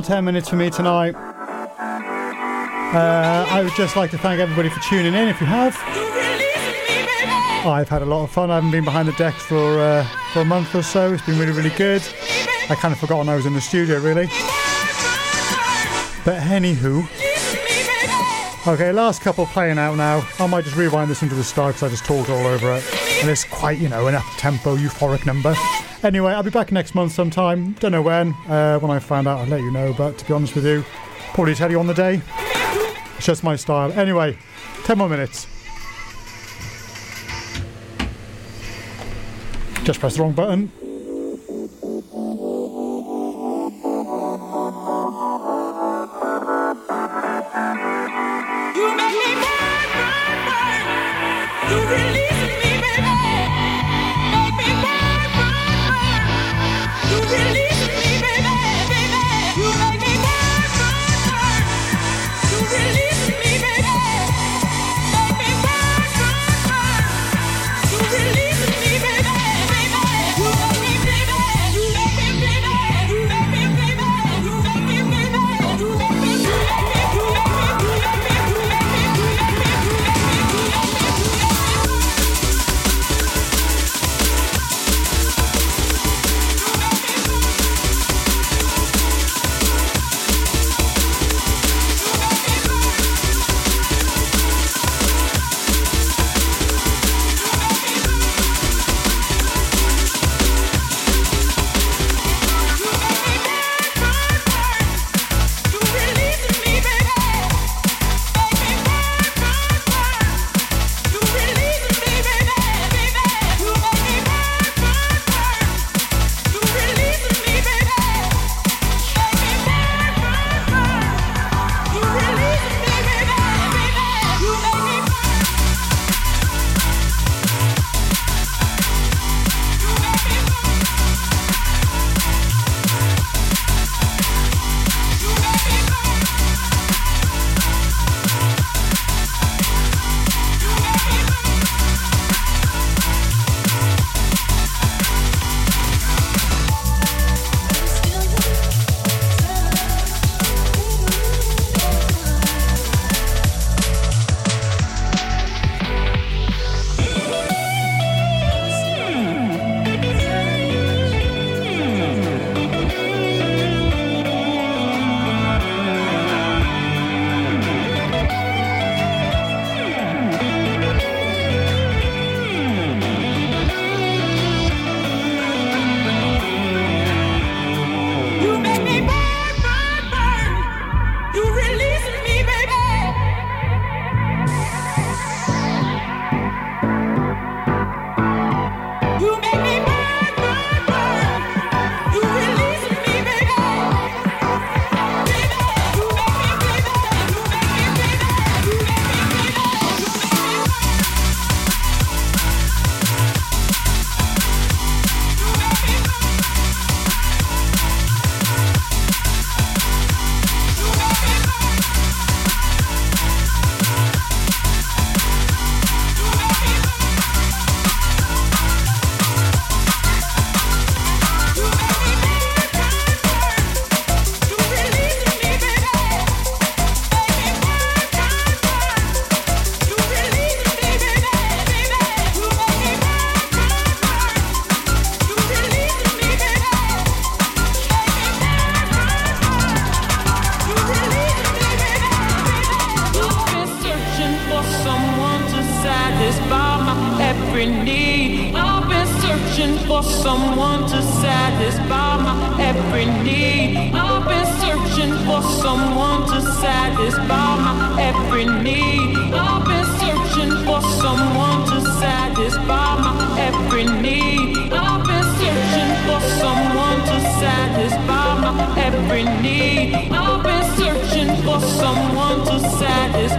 final 10 minutes for me tonight. Uh, I would just like to thank everybody for tuning in if you have. I've had a lot of fun. I haven't been behind the decks for, uh, for a month or so. It's been really, really good. I kind of forgotten I was in the studio, really. But anywho. Okay, last couple playing out now. I might just rewind this into the start because I just talked all over it. And it's quite, you know, an up tempo, euphoric number. Anyway, I'll be back next month sometime. Don't know when. Uh, when I find out, I'll let you know. But to be honest with you, probably tell you on the day. It's just my style. Anyway, 10 more minutes. Just press the wrong button. You make me. You really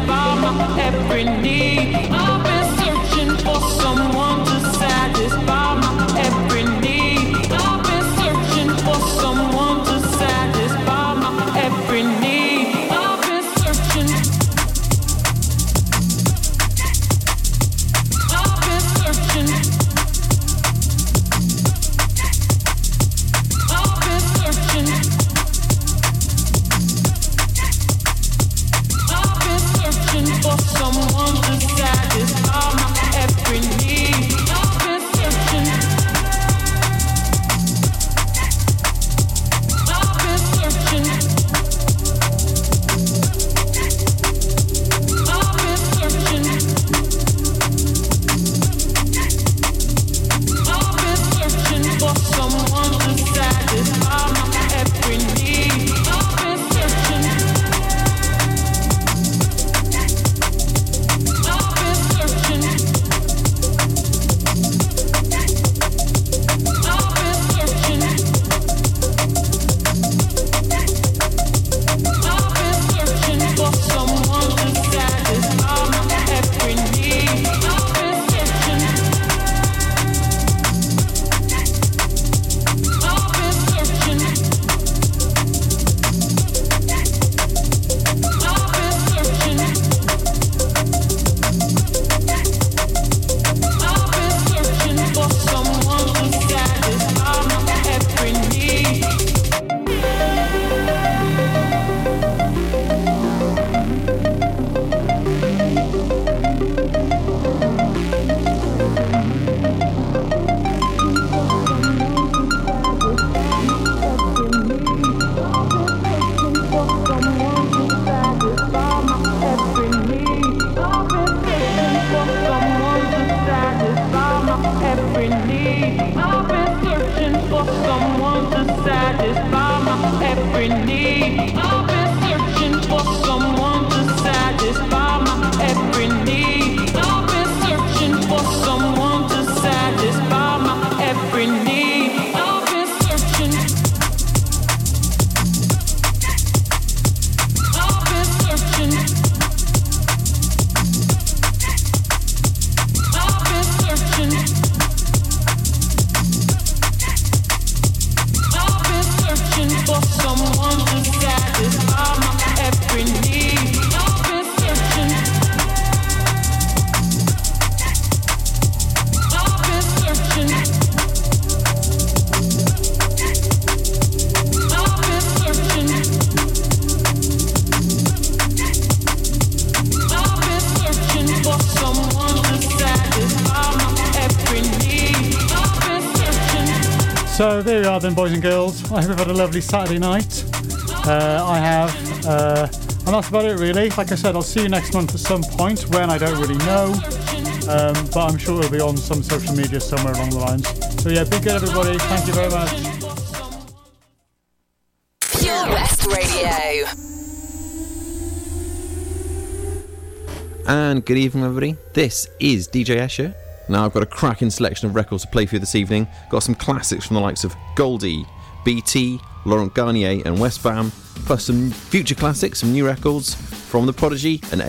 satisfy my every need. I've been searching for someone I hope you've had a lovely Saturday night. Uh, I have, uh, and that's about it, really. Like I said, I'll see you next month at some point. When I don't really know, um, but I'm sure it'll be on some social media somewhere along the lines. So yeah, be good, everybody. Thank you very much. Pure West Radio. And good evening, everybody. This is DJ Escher. Now, I've got a cracking selection of records to play for you this evening. Got some classics from the likes of Goldie, BT, Laurent Garnier, and Westbam, plus some future classics, some new records from The Prodigy and